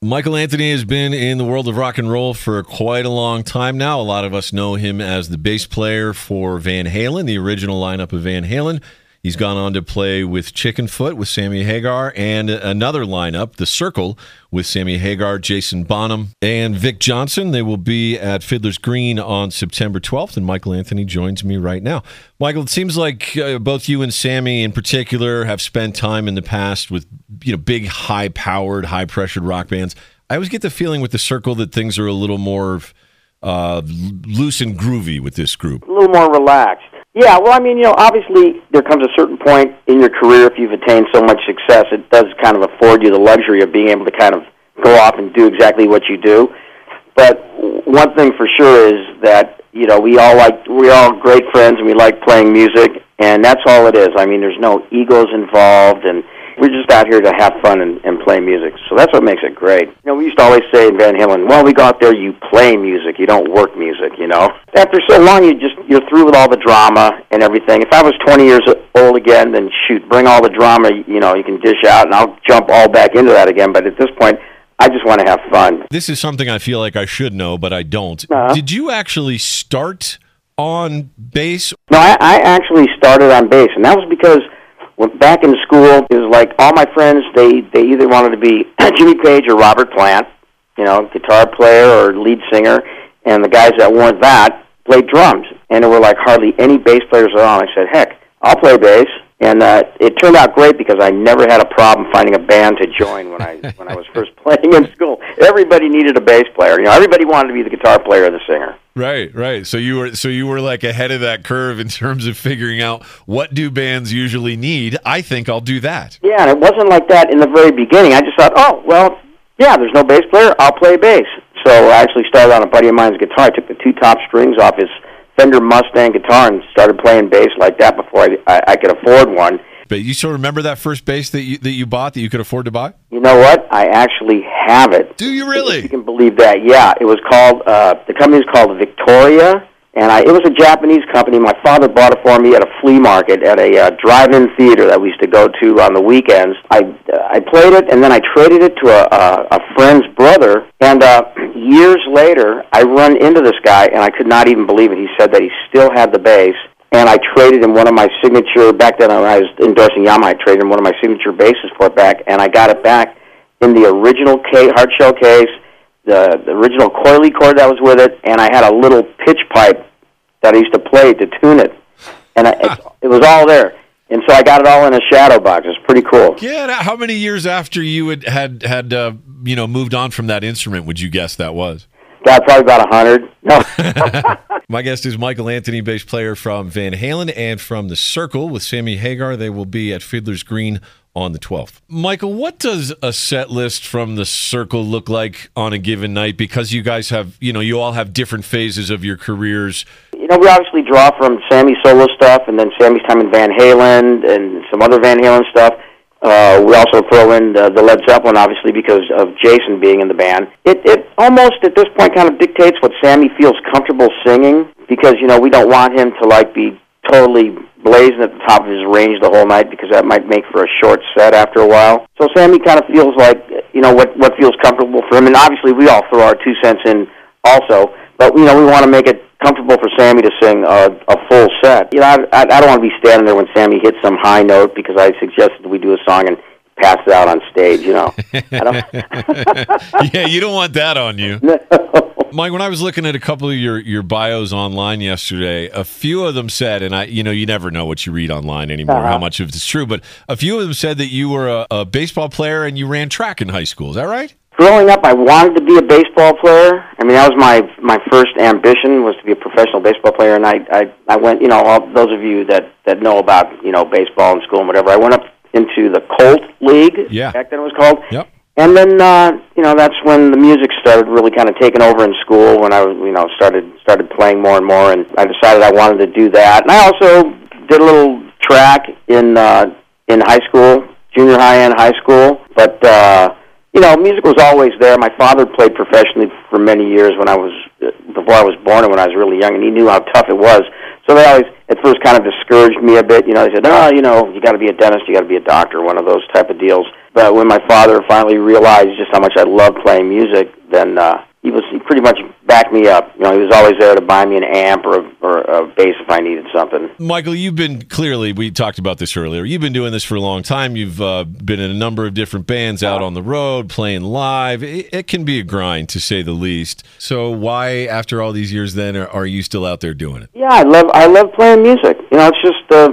Michael Anthony has been in the world of rock and roll for quite a long time now. A lot of us know him as the bass player for Van Halen, the original lineup of Van Halen. He's gone on to play with Chickenfoot with Sammy Hagar and another lineup, The Circle, with Sammy Hagar, Jason Bonham, and Vic Johnson. They will be at Fiddler's Green on September 12th, and Michael Anthony joins me right now. Michael, it seems like uh, both you and Sammy in particular have spent time in the past with you know big, high-powered, high-pressured rock bands. I always get the feeling with The Circle that things are a little more uh, loose and groovy with this group. A little more relaxed. Yeah, well, I mean, you know, obviously there comes a certain point in your career if you've attained so much success, it does kind of afford you the luxury of being able to kind of go off and do exactly what you do. But one thing for sure is that you know we all like we're all great friends and we like playing music, and that's all it is. I mean, there's no egos involved, and we're just out here to have fun and, and play music. So that's what makes it great. You know, we used to always say in Van Halen, well, we go out there, you play music, you don't work music, you know. After so long, you just, you're through with all the drama and everything. If I was 20 years old again, then shoot, bring all the drama, you know, you can dish out, and I'll jump all back into that again. But at this point, I just want to have fun. This is something I feel like I should know, but I don't. Uh-huh. Did you actually start on bass? No, I, I actually started on bass, and that was because – went back in school. It was like all my friends. They they either wanted to be Jimmy Page or Robert Plant, you know, guitar player or lead singer, and the guys that weren't that played drums. And there were like hardly any bass players around. I said, heck, I'll play bass. And uh, it turned out great because I never had a problem finding a band to join when I when I was first playing in school. Everybody needed a bass player. You know, everybody wanted to be the guitar player or the singer. Right, right. So you were so you were like ahead of that curve in terms of figuring out what do bands usually need. I think I'll do that. Yeah, and it wasn't like that in the very beginning. I just thought, oh well, yeah, there's no bass player. I'll play bass. So I actually started on a buddy of mine's guitar. I took the two top strings off his Fender Mustang guitar and started playing bass like that before I, I, I could afford one. But you still remember that first bass that you that you bought that you could afford to buy? You know what? I actually have it. Do you really? You can believe that? Yeah, it was called. Uh, the company is called Victoria, and I, it was a Japanese company. My father bought it for me at a flea market at a uh, drive-in theater that we used to go to on the weekends. I uh, I played it, and then I traded it to a a, a friend's brother. And uh, years later, I run into this guy, and I could not even believe it. He said that he still had the bass and I traded in one of my signature back then when I was endorsing Yamaha. I traded in one of my signature basses for it back, and I got it back in the original case, hard shell case, the, the original coily cord that was with it, and I had a little pitch pipe that I used to play to tune it, and I, it, it was all there. And so I got it all in a shadow box. It's pretty cool. Yeah. How many years after you had had, had uh, you know moved on from that instrument would you guess that was? God, probably about a hundred. No. My guest is Michael Anthony, bass player from Van Halen and from The Circle with Sammy Hagar. They will be at Fiddler's Green on the 12th. Michael, what does a set list from The Circle look like on a given night? Because you guys have, you know, you all have different phases of your careers. You know, we obviously draw from Sammy's solo stuff and then Sammy's time in Van Halen and some other Van Halen stuff. Uh, we also throw in the, the Led Zeppelin, obviously, because of Jason being in the band. It, it almost, at this point, kind of dictates what Sammy feels comfortable singing, because, you know, we don't want him to, like, be totally blazing at the top of his range the whole night, because that might make for a short set after a while. So Sammy kind of feels like, you know, what, what feels comfortable for him. And obviously, we all throw our two cents in also. But, you know, we want to make it comfortable for Sammy to sing a, a full set. You know, I, I, I don't want to be standing there when Sammy hits some high note because I suggested we do a song and pass it out on stage. You know. yeah, you don't want that on you. No. Mike, when I was looking at a couple of your, your bios online yesterday, a few of them said, and I, you know, you never know what you read online anymore, Uh-huh. how much of it's true, but a few of them said that you were a, a baseball player and you ran track in high school. Is that right? Growing up, I wanted to be a baseball player. I mean, that was my my first ambition was to be a professional baseball player, and I I, I went. You know, all those of you that that know about you know baseball in school and whatever, I went up into the Colt League. Yeah. Back then it was called. Yep. And then uh, you know that's when the music started really kind of taking over in school. When I you know started started playing more and more, and I decided I wanted to do that. And I also did a little track in uh, in high school, junior high and high school. But uh, you know, music was always there. My father played professionally for many years when I was before I was born and when I was really young, and he knew how tough it was. So they always at first kind of discouraged me a bit. You know, they said, "Oh, you know, you got to be a dentist, you got to be a doctor," one of those type of deals. But when my father finally realized just how much I loved playing music, then uh, he was he pretty much backed me up. You know, he was always there to buy me an amp or a, or a bass if I needed something. Michael, you've been clearly, we talked about this earlier. You've been doing this for a long time. You've uh, been in a number of different bands out on the road, playing live. It, it can be a grind, to say the least. So, why, after all these years, then, are, are you still out there doing it? Yeah, I love I love playing music. You know, it's just uh,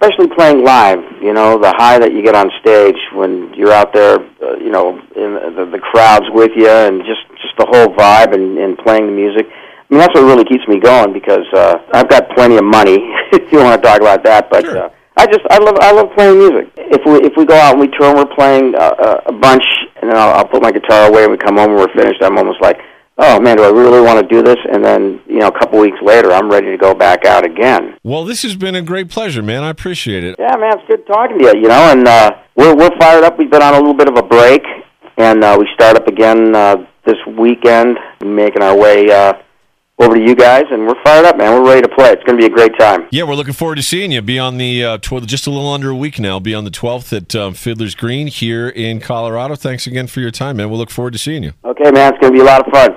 especially playing live. You know, the high that you get on stage when you're out there. Uh, you know, in the, the crowds with you, and just just the whole vibe and, and playing the music. I mean, that's what really keeps me going because uh, I've got plenty of money. if you want to talk about that, but. Sure. Uh, I just I love I love playing music. If we if we go out and we tour and we're playing uh, a bunch, and then I'll, I'll put my guitar away and we come home and we're finished. I'm almost like, oh man, do I really want to do this? And then you know, a couple weeks later, I'm ready to go back out again. Well, this has been a great pleasure, man. I appreciate it. Yeah, man, it's good talking to you. You know, and uh, we're we're fired up. We've been on a little bit of a break, and uh, we start up again uh, this weekend, making our way uh, over to you guys, and we're fired up, man. We're ready to play. It's going to be a great time. Yeah, we're looking forward to seeing you. Be on the uh, tw- just a little under a week now. Be on the 12th at um, Fiddler's Green here in Colorado. Thanks again for your time, man. We'll look forward to seeing you. Okay, man, it's going to be a lot of fun.